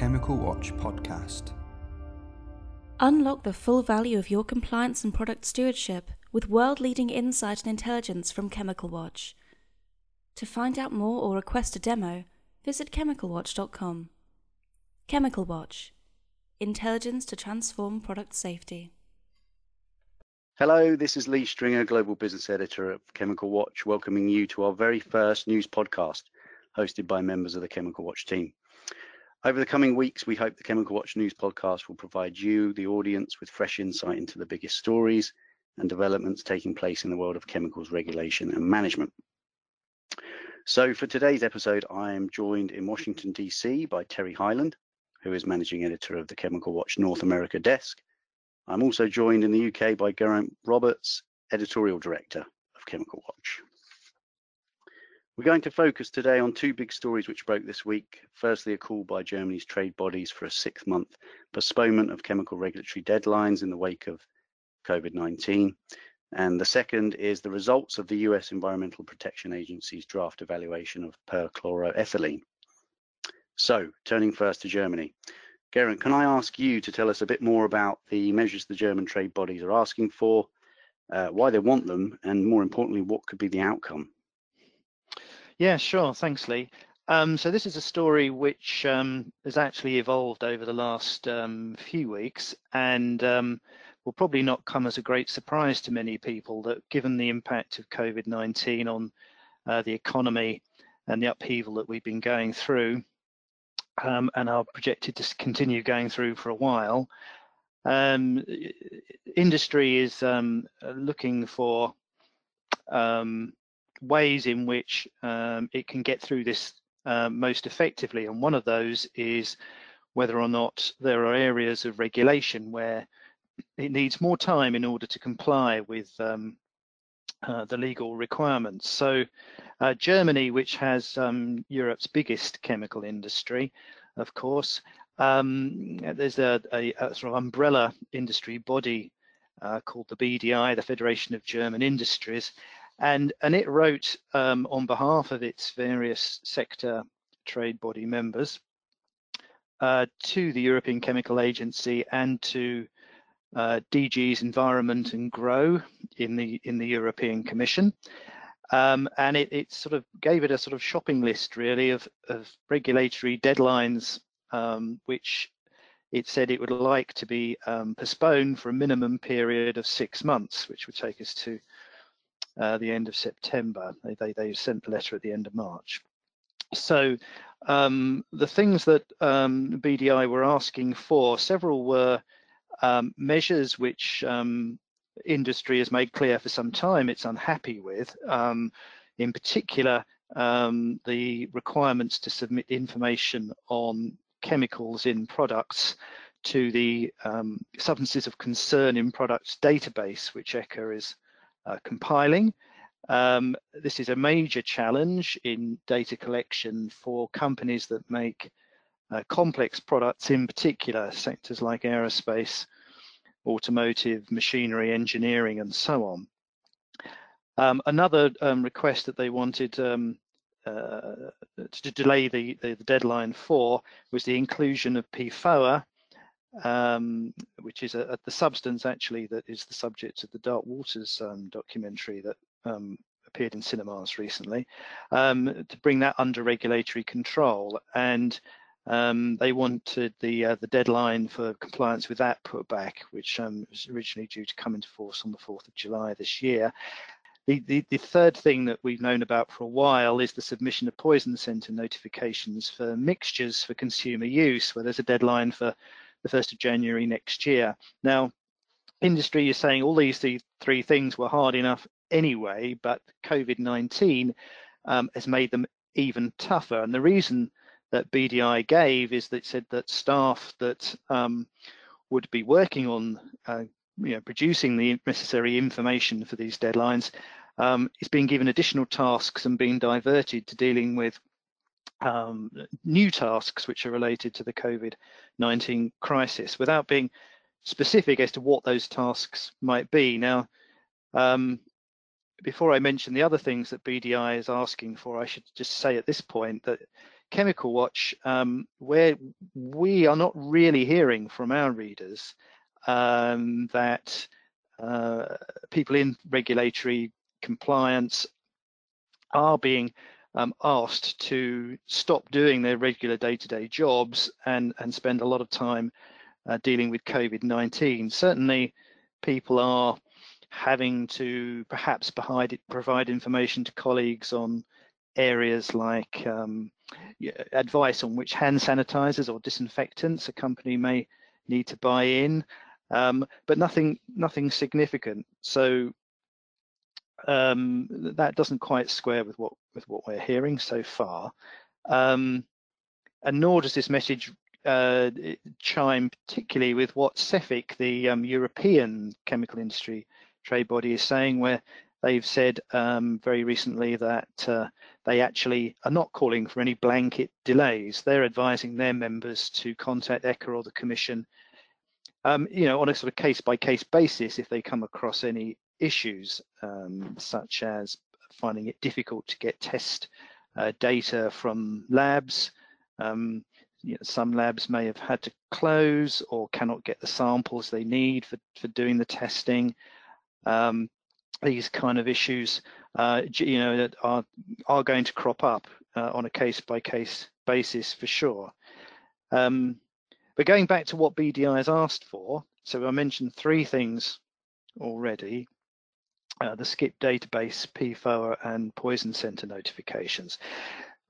Chemical Watch podcast. Unlock the full value of your compliance and product stewardship with world leading insight and intelligence from Chemical Watch. To find out more or request a demo, visit chemicalwatch.com. Chemical Watch Intelligence to transform product safety. Hello, this is Lee Stringer, Global Business Editor of Chemical Watch, welcoming you to our very first news podcast hosted by members of the Chemical Watch team. Over the coming weeks, we hope the Chemical Watch News podcast will provide you, the audience, with fresh insight into the biggest stories and developments taking place in the world of chemicals regulation and management. So, for today's episode, I am joined in Washington, D.C. by Terry Hyland, who is managing editor of the Chemical Watch North America desk. I'm also joined in the UK by Geraint Roberts, editorial director of Chemical Watch. We're going to focus today on two big stories which broke this week. Firstly, a call by Germany's trade bodies for a six month postponement of chemical regulatory deadlines in the wake of COVID 19. And the second is the results of the US Environmental Protection Agency's draft evaluation of perchloroethylene. So, turning first to Germany. Geraint, can I ask you to tell us a bit more about the measures the German trade bodies are asking for, uh, why they want them, and more importantly, what could be the outcome? Yeah, sure. Thanks, Lee. Um, so this is a story which um, has actually evolved over the last um, few weeks and um, will probably not come as a great surprise to many people that given the impact of COVID-19 on uh, the economy and the upheaval that we've been going through um, and are projected to continue going through for a while, um, industry is looking for um, ways in which um, it can get through this uh, most effectively. And one of those is whether or not there are areas of regulation where it needs more time in order to comply with um, uh, the legal requirements. So uh, Germany, which has um, Europe's biggest chemical industry, of course, um, there's a, a, a, sort of umbrella industry body uh, called the BDI, the Federation of German Industries, and and it wrote um, on behalf of its various sector trade body members uh, to the European Chemical Agency and to uh, DG's Environment and Grow in the in the European Commission. Um, and it, it, sort of gave it a sort of shopping list really of, of regulatory deadlines um, which it said it would like to be um, postponed for a minimum period of six months, which would take us to uh, the end of September. They, they, they, sent the letter at the end of March. So um, the things that um, BDI were asking for, several were um, measures which um, industry has made clear for some time it's unhappy with. Um, in particular, um, the requirements to submit information on chemicals in products to the substances of concern in products database, which ECHA is compiling. Um, this is a major challenge in data collection for companies that make uh, complex products, in particular sectors like aerospace, automotive, machinery, engineering, and so on. Um, another um, request that they wanted um, uh, to delay the, the, the, deadline for was the inclusion of PFOA um, which is a, a, the substance actually that is the subject of the Dark Waters um, documentary that um, appeared in cinemas recently, um, to bring that under regulatory control. And um, they wanted the uh, the deadline for compliance with that put back, which um, was originally due to come into force on the 4th of July this year. The, the, the, third thing that we've known about for a while is the submission of poison center notifications for mixtures for consumer use, where there's a deadline for the 1st of January next year. Now, industry is saying all these three things were hard enough anyway, but COVID-19 um, has made them even tougher. And the reason that BDI gave is that it said that staff that um, would be working on uh, you know, producing the necessary information for these deadlines um, is being given additional tasks and being diverted to dealing with um, new tasks which are related to the COVID-19 crisis without being specific as to what those tasks might be. Now, um, before I mention the other things that BDI is asking for, I should just say at this point that Chemical Watch, um, where we are not really hearing from our readers um, that uh, people in regulatory compliance are being um, asked to stop doing their regular day-to-day -day jobs and, and spend a lot of time uh, dealing with COVID-19. Certainly, people are having to perhaps provide, information to colleagues on areas like um, advice on which hand sanitizers or disinfectants a company may need to buy in, um, but nothing nothing significant. So um, that doesn't quite square with what with what we're hearing so far, um, and nor does this message uh, chime particularly with what CEFIC, the um, European chemical industry trade body, is saying, where they've said um, very recently that uh, they actually are not calling for any blanket delays. They're advising their members to contact ECHA or the Commission, um, you know, on a sort of case-by-case -case basis if they come across any issues, um, such as finding it difficult to get test uh, data from labs. Um, you know, some labs may have had to close or cannot get the samples they need for, for doing the testing. Um, these kind of issues, uh, you know, that are are going to crop up uh, on a case by case basis for sure. Um, but going back to what BDI has asked for, so I mentioned three things already. Uh, the SCIP database, PFOA, and poison center notifications.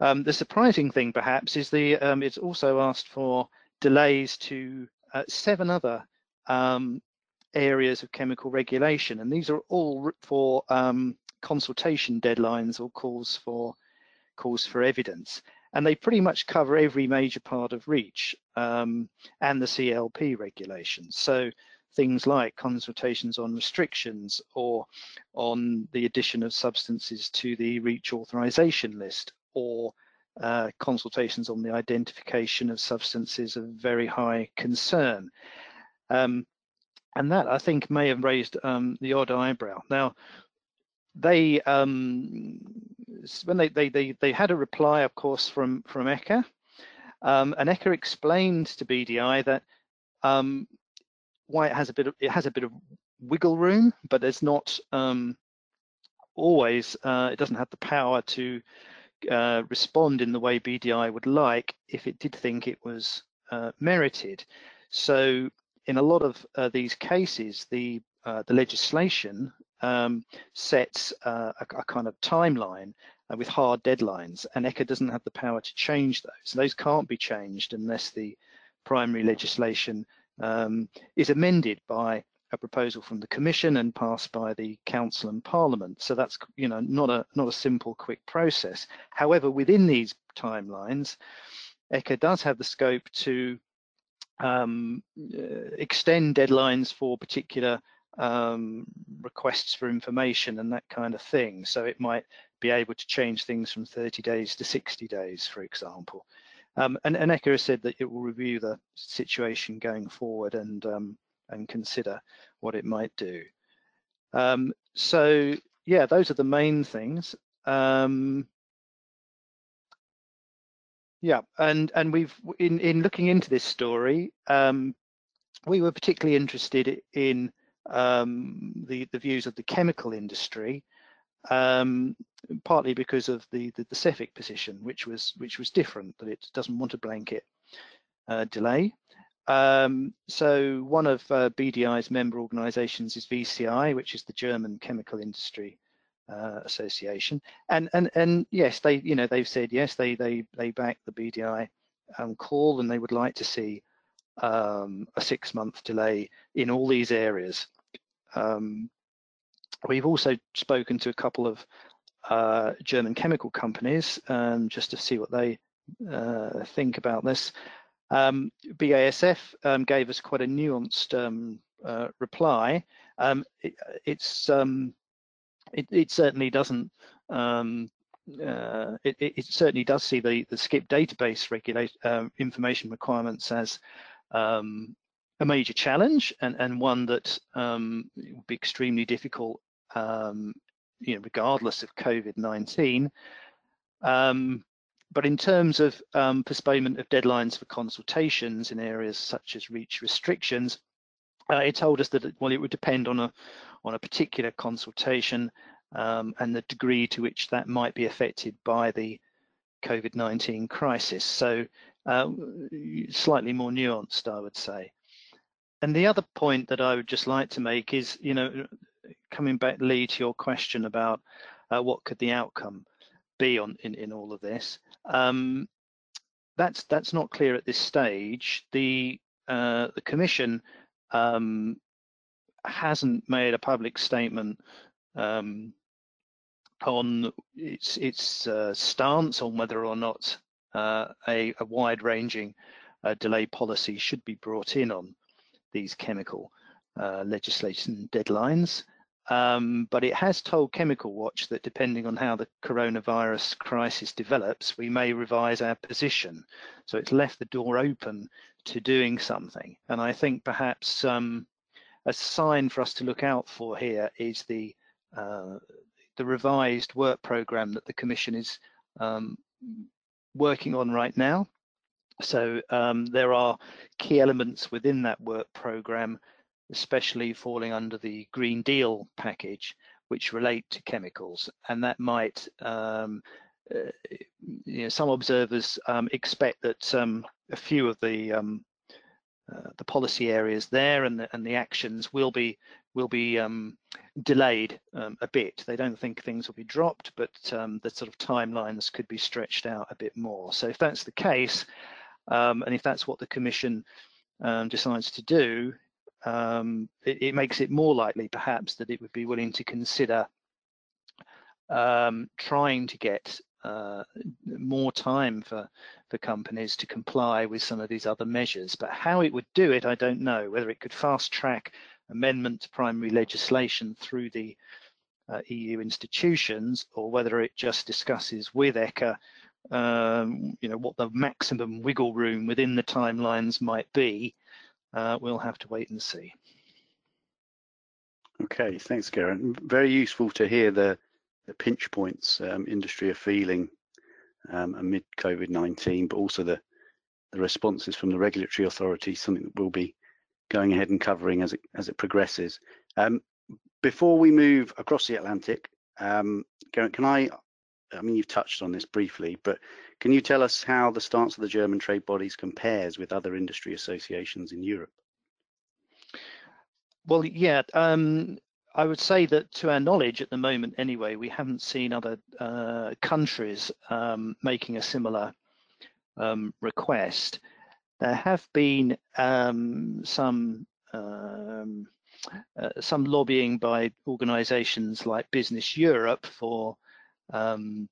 Um, the surprising thing, perhaps, is the um, it's also asked for delays to uh, seven other um, areas of chemical regulation, and these are all for um, consultation deadlines or calls for calls for evidence, and they pretty much cover every major part of REACH um, and the CLP regulations. So things like consultations on restrictions or on the addition of substances to the REACH authorization list or uh, consultations on the identification of substances of very high concern. Um, and that I think may have raised um, the odd eyebrow. Now, they um, when they, they they they had a reply, of course, from from ECHA, um, and ECHA explained to BDI that um, why it has a bit of it has a bit of wiggle room, but it's not um, always uh, it doesn't have the power to uh, respond in the way BDI would like if it did think it was uh, merited. So in a lot of uh, these cases, the uh, the legislation um, sets a, a, kind of timeline uh, with hard deadlines, and ECHA doesn't have the power to change those. Those can't be changed unless the primary legislation um, is amended by a proposal from the Commission and passed by the Council and Parliament. So that's you know not a not a simple, quick process. However, within these timelines, ECHA does have the scope to um, uh, extend deadlines for particular um, requests for information and that kind of thing. So it might be able to change things from 30 days to 60 days, for example. Um, and, and ECHA has said that it will review the situation going forward and um, and consider what it might do. Um, so yeah, those are the main things. Um, yeah, and and we've in in looking into this story, um, we were particularly interested in um, the the views of the chemical industry, um, partly because of the, the the CEFIC position, which was which was different, that it doesn't want a blanket uh, delay. Um, so one of uh, BDI's member organisations is VCI, which is the German Chemical Industry uh, Association, and and and yes, they you know they've said yes, they they they back the BDI um, call, and they would like to see um, a six-month delay in all these areas. Um, we've also spoken to a couple of uh, German chemical companies um, just to see what they uh, think about this. Um, BASF um, gave us quite a nuanced um, uh, reply. Um, it, it's um, it, it, certainly doesn't. Uh, it, it, certainly does see the the SCIP database information requirements as a major challenge and and one that would be extremely difficult. You know, regardless of COVID nineteen. Um, but in terms of um, postponement of deadlines for consultations in areas such as REACH restrictions, uh, it told us that well, it would depend on a on a particular consultation um, and the degree to which that might be affected by the COVID-19 crisis. So uh, slightly more nuanced, I would say. And the other point that I would just like to make is, you know, coming back, Lee, to your question about uh, what could the outcome be on in, in all of this. Um, that's that's not clear at this stage. The uh, the commission um, hasn't made a public statement um, on its its uh, stance on whether or not uh, a, a wide-ranging uh, delay policy should be brought in on these chemical uh, legislation deadlines. Um, but it has told Chemical Watch that depending on how the coronavirus crisis develops, we may revise our position. So it's left the door open to doing something. And I think perhaps um, a sign for us to look out for here is the uh, the revised work program that the Commission is um, working on right now. So um, there are key elements within that work program especially falling under the Green Deal package, which relate to chemicals, and that might um, uh, you know, some observers um, expect that um, a few of the um, uh, the policy areas there and the, and the actions will be will be um, delayed um, a bit. They don't think things will be dropped, but um, the sort of timelines could be stretched out a bit more. So if that's the case, and if that's what the Commission decides to do, um, it, it, makes it more likely perhaps that it would be willing to consider um, trying to get uh, more time for for companies to comply with some of these other measures. But how it would do it, I don't know. Whether it could fast track amendment to primary legislation through the uh, EU institutions, or whether it just discusses with ECHA, um, you know, what the maximum wiggle room within the timelines might be uh, we'll have to wait and see. Okay, thanks, Geraint. Very useful to hear the, the pinch points um, industry are feeling um, amid COVID-19, but also the, the responses from the regulatory authorities, something that we'll be going ahead and covering as it, as it progresses. Um, before we move across the Atlantic, um, can I, I mean, you've touched on this briefly, but can you tell us how the stance of the German trade bodies compares with other industry associations in Europe? Well, yeah, um, I would say that to our knowledge at the moment anyway, we haven't seen other uh, countries um, making a similar um, request. There have been um, some um, uh, some lobbying by organisations like Business Europe for um,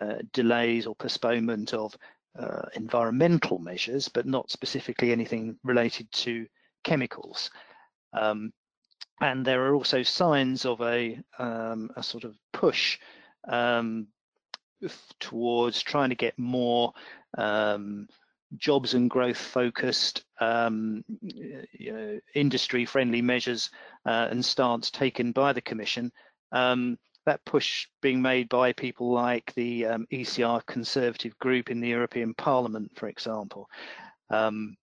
uh, delays or postponement of uh, environmental measures, but not specifically anything related to chemicals. Um, and there are also signs of a, um, a sort of push um, towards trying to get more um, jobs and growth focused um, you know, industry friendly measures uh, and stance taken by the commission um, that push being made by people like the um, ECR Conservative group in the European Parliament, for example. Um,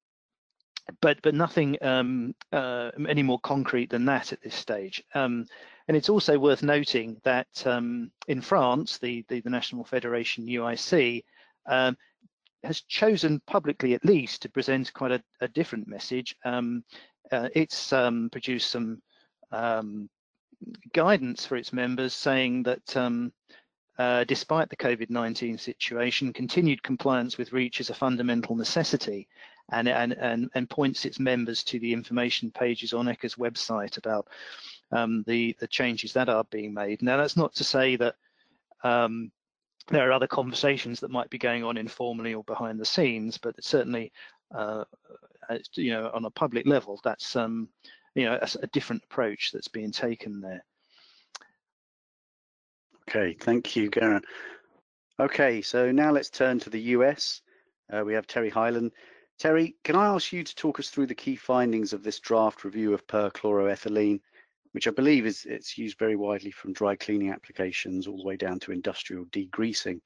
but but nothing um, uh, any more concrete than that at this stage. Um, and it's also worth noting that um, in France, the, the, the National Federation UIC um, has chosen publicly, at least, to present quite a, a different message. Uh, it's produced some um, guidance for its members saying that um, uh, despite the COVID-19 situation, continued compliance with REACH is a fundamental necessity and, and, and, and points its members to the information pages on ECHA's website about um, the, the changes that are being made. Now, that's not to say that um, there are other conversations that might be going on informally or behind the scenes, but certainly, uh, you know, on a public level, that's um, you know, a, a different approach that's being taken there. Okay, thank you, Geraint. Okay, so now let's turn to the US. Uh, we have Terry Hyland. Terry, can I ask you to talk us through the key findings of this draft review of perchloroethylene, which I believe is it's used very widely from dry cleaning applications all the way down to industrial degreasing.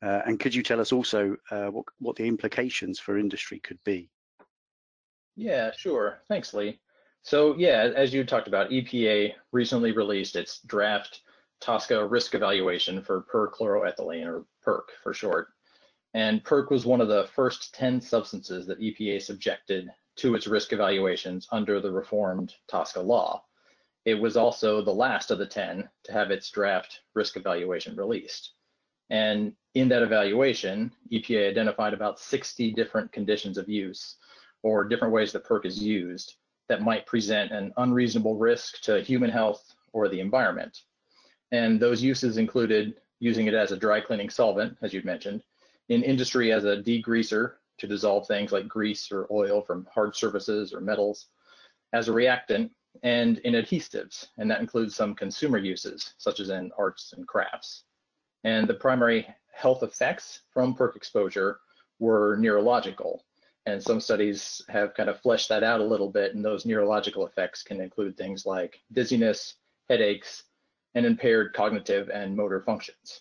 Uh, and could you tell us also uh, what, what the implications for industry could be? Yeah, sure. Thanks, Lee. So yeah, as you talked about, EPA recently released its draft TSCA risk evaluation for perchloroethylene, or PERC for short. And PERC was one of the first 10 substances that EPA subjected to its risk evaluations under the reformed TSCA law. It was also the last of the 10 to have its draft risk evaluation released. And in that evaluation, EPA identified about 60 different conditions of use or different ways that PERC is used that might present an unreasonable risk to human health or the environment. And those uses included using it as a dry cleaning solvent, as you'd mentioned, in industry as a degreaser to dissolve things like grease or oil from hard surfaces or metals, as a reactant, and in adhesives, and that includes some consumer uses, such as in arts and crafts. And the primary health effects from PERC exposure were neurological, and some studies have kind of fleshed that out a little bit, and those neurological effects can include things like dizziness, headaches, and impaired cognitive and motor functions.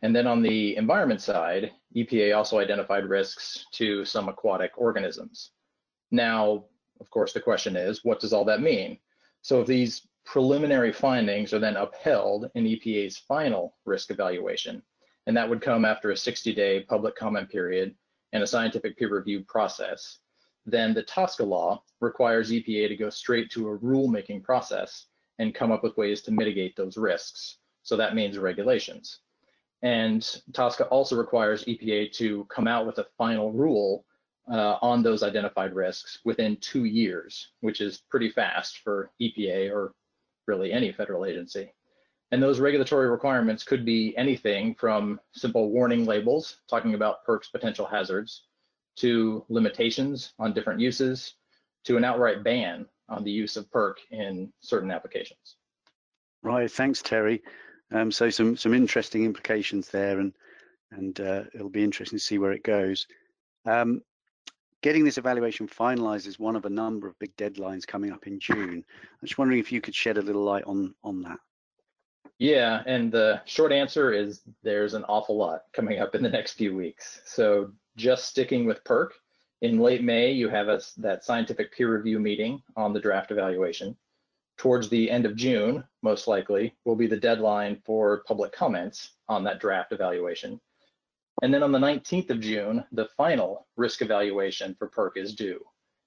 And then on the environment side, EPA also identified risks to some aquatic organisms. Now, of course, the question is, what does all that mean? So if these preliminary findings are then upheld in EPA's final risk evaluation, and that would come after a 60-day public comment period and a scientific peer review process, then the TSCA law requires EPA to go straight to a rulemaking process and come up with ways to mitigate those risks. So that means regulations. And TSCA also requires EPA to come out with a final rule uh, on those identified risks within two years, which is pretty fast for EPA or really any federal agency. And those regulatory requirements could be anything from simple warning labels talking about PERC's potential hazards to limitations on different uses to an outright ban on the use of PERC in certain applications. Right, thanks, Terry. Um, so some some interesting implications there, and and uh, it'll be interesting to see where it goes. Um, getting this evaluation finalized is one of a number of big deadlines coming up in June. I'm just wondering if you could shed a little light on on that. Yeah, and the short answer is there's an awful lot coming up in the next few weeks. So just sticking with PERC, in late May, you have a, that scientific peer review meeting on the draft evaluation. Towards the end of June, most likely, will be the deadline for public comments on that draft evaluation. And then on the 19th of June, the final risk evaluation for PERC is due.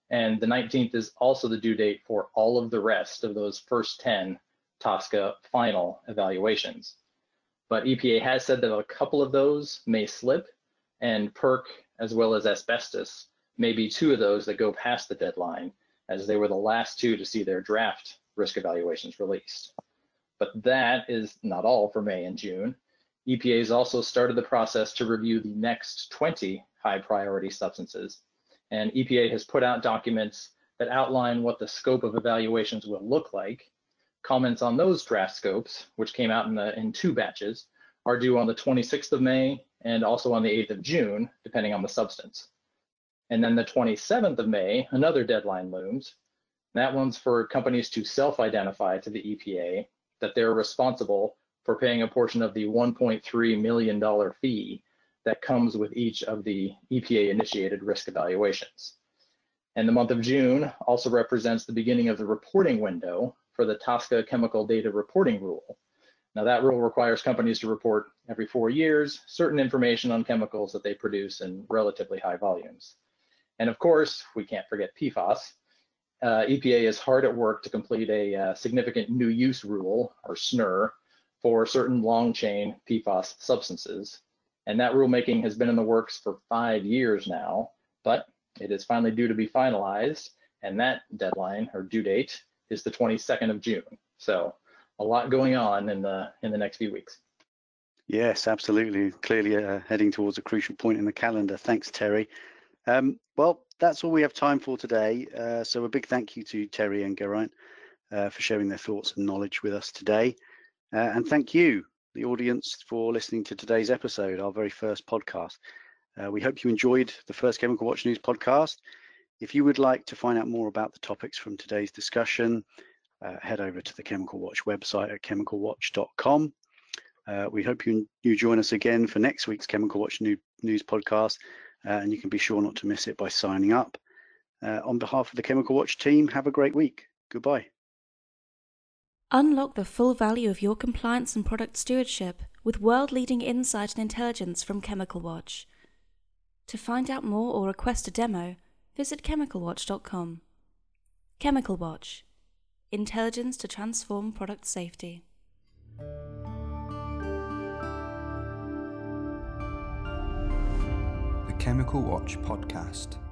And the 19th is also the due date for all of the rest of those first 10 TSCA final evaluations. But EPA has said that a couple of those may slip, and PERC, as well as asbestos, may be two of those that go past the deadline, as they were the last two to see their draft risk evaluations released. But that is not all for May and June. EPA has also started the process to review the next 20 high priority substances. And EPA has put out documents that outline what the scope of evaluations will look like Comments on those draft scopes, which came out in, the, in two batches, are due on the 26th of May and also on the 8th of June, depending on the substance. And then the 27th of May, another deadline looms. That one's for companies to self-identify to the EPA that they're responsible for paying a portion of the $1.3 million fee that comes with each of the EPA initiated risk evaluations. And the month of June also represents the beginning of the reporting window for the TSCA chemical data reporting rule. Now that rule requires companies to report every four years certain information on chemicals that they produce in relatively high volumes. And of course, we can't forget PFAS. Uh, EPA is hard at work to complete a uh, significant new use rule, or SNUR, for certain long chain PFAS substances. And that rulemaking has been in the works for five years now, but it is finally due to be finalized. And that deadline or due date is the 22nd of June. So a lot going on in the in the next few weeks. Yes, absolutely. Clearly uh, heading towards a crucial point in the calendar. Thanks, Terry. Um, well, that's all we have time for today. Uh, so a big thank you to Terry and Geraint uh, for sharing their thoughts and knowledge with us today. Uh, and thank you, the audience, for listening to today's episode, our very first podcast. Uh, we hope you enjoyed the first Chemical Watch News podcast. If you would like to find out more about the topics from today's discussion, uh, head over to the Chemical Watch website at chemicalwatch.com. Uh, we hope you, you join us again for next week's Chemical Watch new, News podcast, and you can be sure not to miss it by signing up. Uh, on behalf of the Chemical Watch team, have a great week. Goodbye. Unlock the full value of your compliance and product stewardship with world leading insight and intelligence from Chemical Watch. To find out more or request a demo, visit chemicalwatch.com. Chemical Watch Intelligence to transform product safety. Chemical Watch Podcast.